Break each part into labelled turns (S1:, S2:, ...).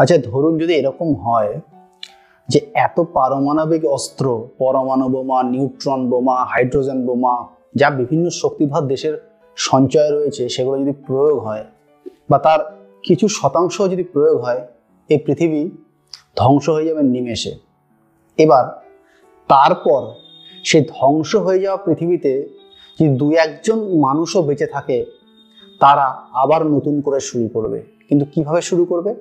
S1: আচ্ছা ধরুন যদি এরকম হয় যে এত পারমাণবিক অস্ত্র, পরমাণু বোমা, নিউট্রন বোমা, হাইড্রোজেন বোমা, যা বিভিন্ন শক্তিধর দেশের সঞ্চয় রয়েছে, সেগুলো যদি প্রয়োগ হয় বা তার কিছু শতাংশ যদি প্রয়োগ হয়, এই পৃথিবী ধ্বংস হয়ে যাবে নিমেষে। এবার তারপর সে ধ্বংস হয়ে যাওয়া পৃথিবীতে যদি দু একজন মানুষও বেঁচে থাকে, তারা আবার নতুন করে শুরু করবে। কিন্তু কীভাবে শুরু করবে?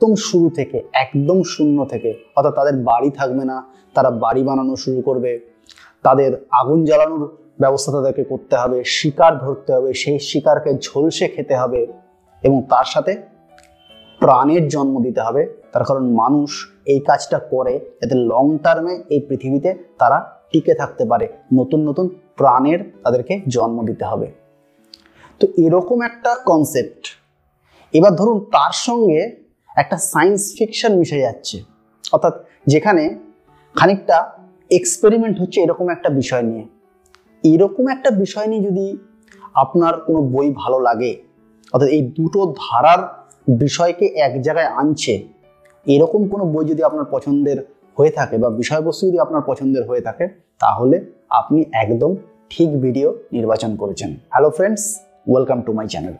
S1: একদম শুরু থেকে, একদম শূন্য থেকে, অর্থাৎ তাদের বাড়ি থাকবে না, তারা বাড়ি বানানো শুরু করবে, তাদের আগুন জ্বালানোর ব্যবস্থা তাদেরকে করতে হবে, শিকার ধরতে হবে, সেই শিকারকে ঝলসে খেতে হবে এবং তার সাথে প্রাণের জন্ম দিতে হবে। তার কারণ মানুষ এই কাজটা করে যাতে লং টার্মে এই পৃথিবীতে তারা টিকে থাকতে পারে, নতুন নতুন প্রাণের তাদেরকে জন্ম দিতে হবে। তো এরকম একটা কনসেপ্ট এবার ধরুন তার সঙ্গে একটা সায়েন্স ফিকশন মিশে যাচ্ছে। অর্থাৎ যেখানে খানিকটা এক্সপেরিমেন্ট হচ্ছে এরকম একটা বিষয় নিয়ে। এরকম একটা বিষয় নিয়ে যদি আপনার কোনো বই ভালো লাগে, অর্থাৎ এই দুটো ধারার বিষয়কে এক জায়গায় আনছে, এরকম কোনো বই যদি আপনার পছন্দের হয়ে থাকে বা বিষয়বস্তু যদি আপনার পছন্দের হয়ে থাকে, তাহলে আপনি একদম ঠিক ভিডিও নির্বাচন করেছেন। Hello friends welcome to my channel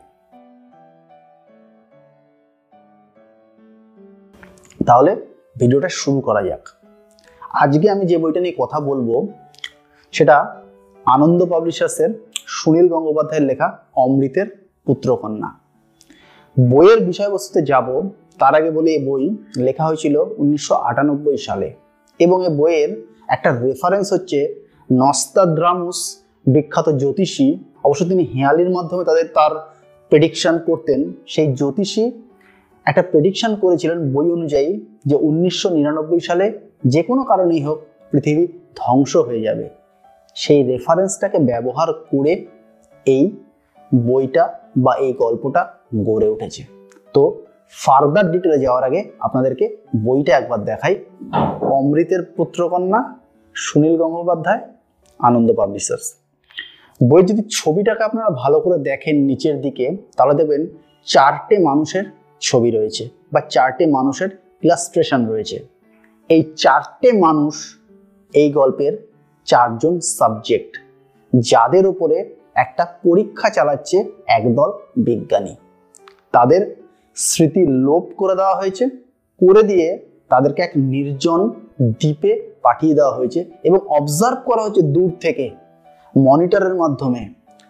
S1: তাহলে ভিডিওটা শুরু করা যাক। আজকে আমি যে বইটা নিয়ে কথা বলব, সেটা আনন্দ পাবলিশার্সের সুনীল গঙ্গোপাধ্যায়ের লেখা অমৃতের পুত্রকন্যা। বইয়ের বিষয়বস্তুতে যাব, তার আগে বলি এই বই লেখা হয়েছিল উনিশশো আটানব্বই সালে এবং এই বইয়ের একটা রেফারেন্স হচ্ছে নস্তাদ্রামুস বিখ্যাত জ্যোতিষী। অবশ্য তিনি হেয়ালির মাধ্যমে তাদের তার প্রেডিকশন করতেন, সেই জ্যোতিষী একটা প্রেডিকশন করেছিলেন বই অনুযায়ী যে উনিশশো নিরানব্বই সালে যে কোনো কারণেই হোক পৃথিবী ধ্বংস হয়ে যাবে। সেই রেফারেন্সটাকে ব্যবহার করে এই বইটা বা এই গল্পটা গড়ে উঠেছে। তো ফার্দার ডিটেলে যাওয়ার আগে আপনাদেরকে বইটা একবার দেখাই। অমৃতের পুত্রকন্যা, সুনীল গঙ্গোপাধ্যায়, আনন্দ পাবলিশার্স। বই যদি ছবিটাকে আপনারা ভালো করে দেখেন নিচের দিকে, তাহলে দেখবেন চারটে মানুষের ছবি রয়েছে বা চারটে মানুষের ইলাস্ট্রেশন রয়েছে। এই চারটে মানুষ এই গল্পের চারজন সাবজেক্ট যাদের উপরে একটা পরীক্ষা চালাচ্ছে একদল বিজ্ঞানী। তাদের স্মৃতি লোপ করে দেওয়া হয়েছে, করে দিয়ে তাদেরকে এক নির্জন দ্বীপে পাঠিয়ে দেওয়া হয়েছে এবং অবজার্ভ করা হচ্ছে দূর থেকে মনিটরের মাধ্যমে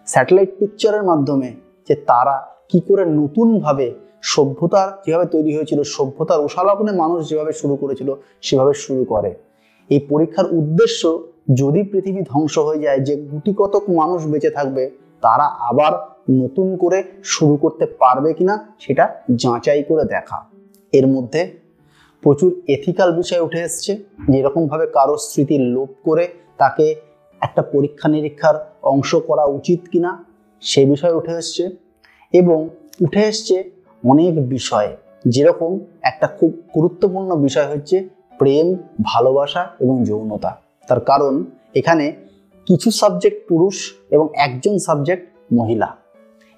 S1: স্যাটেলাইট পিকচারের মাধ্যমে যে তারা কি করে নতুনভাবে সভ্যতার যেভাবে তৈরি হয়েছিল, সভ্যতার ওষালগ্নে মানুষ যেভাবে শুরু করেছিল, সেভাবে শুরু করে। এই পরীক্ষার উদ্দেশ্য যদি পৃথিবী ধ্বংস হয়ে যায়, যে গুটি কতক মানুষ বেঁচে থাকবে, তারা আবার নতুন করে শুরু করতে পারবে কিনা, সেটা যাচাই করে দেখা। এর মধ্যে প্রচুর এথিক্যাল বিষয় উঠে এসছে, যে এরকমভাবে কারও স্মৃতি লোপ করে তাকে একটা পরীক্ষা নিরীক্ষার অংশ করা উচিত কিনা, সে বিষয় উঠে এসছে। এবং উঠে এসছে অনেক বিষয়। যেরকম একটা খুব গুরুত্বপূর্ণ বিষয় হচ্ছে প্রেম, ভালোবাসা এবং যৌনতা। তার কারণ এখানে কিছু সাবজেক্ট পুরুষ এবং একজন সাবজেক্ট মহিলা।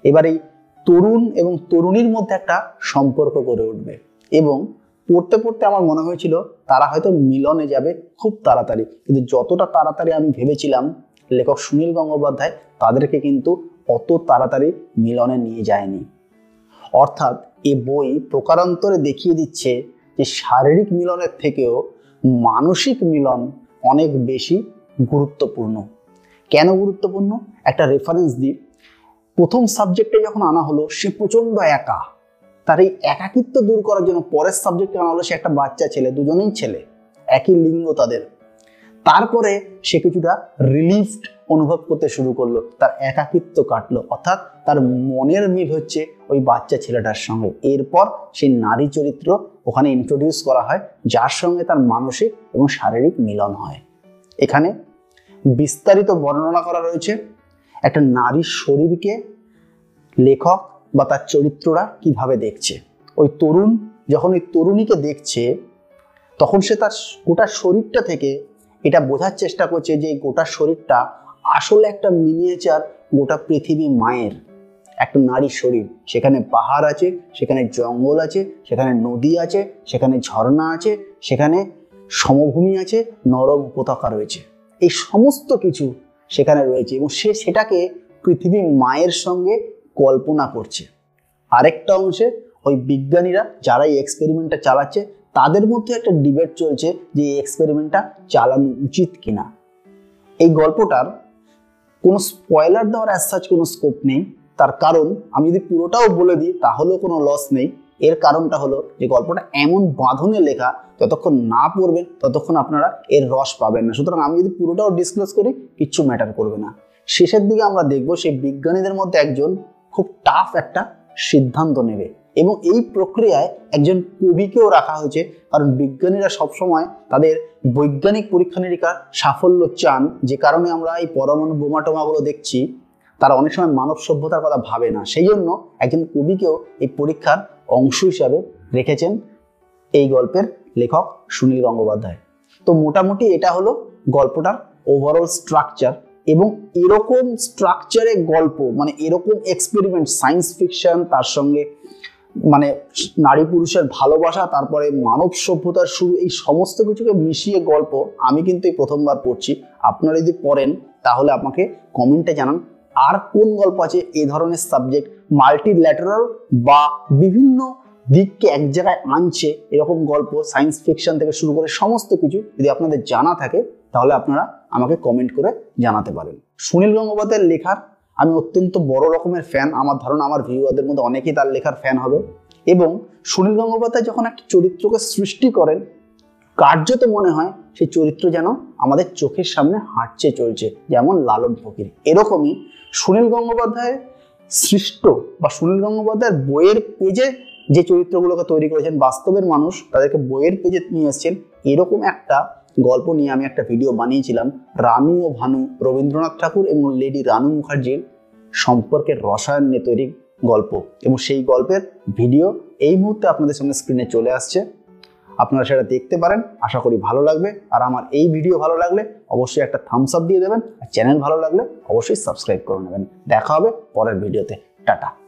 S1: এবার এই তরুণ এবং তরুণীর মধ্যে একটা সম্পর্ক গড়ে উঠবে এবং পড়তে পড়তে আমার মনে হয়েছিল তারা হয়তো মিলনে যাবে খুব তাড়াতাড়ি। কিন্তু যতটা তাড়াতাড়ি আমি ভেবেছিলাম, লেখক সুনীল গঙ্গোপাধ্যায় তাদেরকে কিন্তু অত তাড়াতাড়ি মিলনে নিয়ে যায়নি। অর্থাৎ এ বই প্রকারান্তরে দেখিয়ে দিচ্ছে যে শারীরিক মিলনের থেকেও মানসিক মিলন অনেক বেশি গুরুত্বপূর্ণ। কেন গুরুত্বপূর্ণ? একটা রেফারেন্স দিই। প্রথম সাবজেক্টে যখন আনা হলো, সে প্রচণ্ড একা। তার এই একাকিত্ব দূর করার জন্য পরের সাবজেক্টে আনা হলো, সে একটা বাচ্চা ছেলে, দুজনেই ছেলে। একই লিঙ্গ তাদের। তারপরে সে কিছুটা রিলিফড অনুভব করতে শুরু করল, তার একাকিত্ব কাটলো। অর্থাৎ তার মনের মিল হচ্ছে ওই বাচ্চা ছেলেটার সঙ্গে। এরপর সেই নারী চরিত্র ওখানে ইন্ট্রোডিউস করা হয়, যার সঙ্গে তার মানসিক এবং শারীরিক মিলন হয়। এখানে বিস্তারিত বর্ণনা করা রয়েছে, একটা নারীর শরীরকে লেখক বা তার চরিত্ররা কীভাবে দেখছে। ওই তরুণ, যখন ওই তরুণীকে দেখছে, তখন সে তার গোটা শরীরটা থেকে এটা বোঝার চেষ্টা করছে যে গোটা শরীরটা আসলে একটা মিনিয়েচার গোটা পৃথিবী মায়ের, একটা নারীর শরীর। সেখানে পাহাড় আছে, সেখানে জঙ্গল আছে, সেখানে নদী আছে, সেখানে ঝর্ণা আছে, সেখানে সমভূমি আছে, নরম উপত্যকা রয়েছে। এই সমস্ত কিছু সেখানে রয়েছে এবং সে সেটাকে পৃথিবী মায়ের সঙ্গে কল্পনা করছে। আরেকটা অংশে ওই বিজ্ঞানীরা যারা এই এক্সপেরিমেন্টটা চালাচ্ছে তাদের মধ্যে একটা ডিবেট চলছে যে এই এক্সপেরিমেন্টটা চালানো উচিত কিনা। এই গল্পটার কোনো স্পয়লার দেওয়ার অ্যাজ সাচ কোনো স্কোপ নেই। তার কারণ আমি যদি পুরোটাও বলে দিই, তাহলেও কোনো লস নেই। এর কারণটা হলো যে গল্পটা এমন বাঁধনে লেখা, যতক্ষণ না পড়বেন ততক্ষণ আপনারা এর রস পাবেন না। সুতরাং আমি যদি পুরোটাও ডিসক্লোজ করি, কিচ্ছু ম্যাটার করবে না। শেষের দিকে আমরা দেখব সেই বিজ্ঞানীদের মধ্যে একজন খুব টাফ একটা সিদ্ধান্ত নেবে। এবং এই প্রক্রিয়ায় একজন কবিকেও রাখা হয়েছে। কারণ বিজ্ঞানীরা সবসময় তাদের বৈজ্ঞানিক পরীক্ষা নিরীক্ষার সাফল্য চান। যে কারণে আমরা এই পরমাণু বোমা টোমাগুলো দেখছি, তারা অনেক সময় মানব সভ্যতার কথা ভাবে না। সেই জন্য একজন কবিকেও এই পরীক্ষার অংশ হিসাবে রেখেছেন এই গল্পের লেখক সুনীল গঙ্গোপাধ্যায়। তো মোটামুটি এটা হলো গল্পটার ওভারঅল স্ট্রাকচার এবং এরকম স্ট্রাকচারে গল্প মানে এরকম এক্সপেরিমেন্ট সায়েন্স ফিকশন তার সঙ্গে মানে নারী পুরুষের ভালোবাসা, তারপরে মানব সভ্যতার শুরু, এই সমস্ত কিছুকে মিশিয়ে গল্প আমি কিন্তু এই প্রথমবার পড়ছি। আপনারা যদি পড়েন, তাহলে আমাকে কমেন্টে জানান, আর কোন গল্প আছে এই ধরনের সাবজেক্ট মাল্টিল্যাটারাল বা বিভিন্ন দিককে এক জায়গায় আনছে, এরকম গল্প সায়েন্স ফিকশন থেকে শুরু করে সমস্ত কিছু যদি আপনাদের জানা থাকে, তাহলে আপনারা আমাকে কমেন্ট করে জানাতে পারেন। সুনীল গঙ্গোপাধ্যায়ের লেখার আমি অত্যন্ত বড় রকমের ফ্যান আমার ধারণা আমার ভিউয়ারদের মধ্যে অনেকেই তার লেখার ফ্যান হবে। এবং সুনীল গঙ্গোপাধ্যায় যখন একটা চরিত্রকে সৃষ্টি করেন, কার্যত মনে হয় সেই চরিত্র যেন আমাদের চোখের সামনে হাঁটছে, চলছে, যেমন লালন ফকির। এরকমই সুনীল গঙ্গোপাধ্যায়ের সৃষ্ট বা সুনীল গঙ্গোপাধ্যায়ের বইয়ের পেজে যে চরিত্রগুলোকে তৈরি করেছেন, বাস্তবের মানুষ তাদেরকে বইয়ের পেজে নিয়ে এসছেন, এরকম একটা গল্প নিয়ে আমি একটা ভিডিও বানিয়েছিলাম রানু ও ভানু, রবীন্দ্রনাথ ঠাকুর এবং লেডি রানু মুখার্জির সম্পর্কের রসায়ন নিয়ে তৈরি গল্প। এবং সেই গল্পের ভিডিও এই মুহূর্তে আপনাদের সামনে স্ক্রিনে চলে আসছে। আপনারা সেটা দেখতে পারেন, আশা করি ভালো লাগবে। আর আমার এই ভিডিও ভালো লাগলে অবশ্যই একটা থামস আপ দিয়ে দেবেন। আর চ্যানেল ভালো লাগলে অবশ্যই সাবস্ক্রাইব করে নেবেন। দেখা হবে পরের ভিডিওতে টাটা।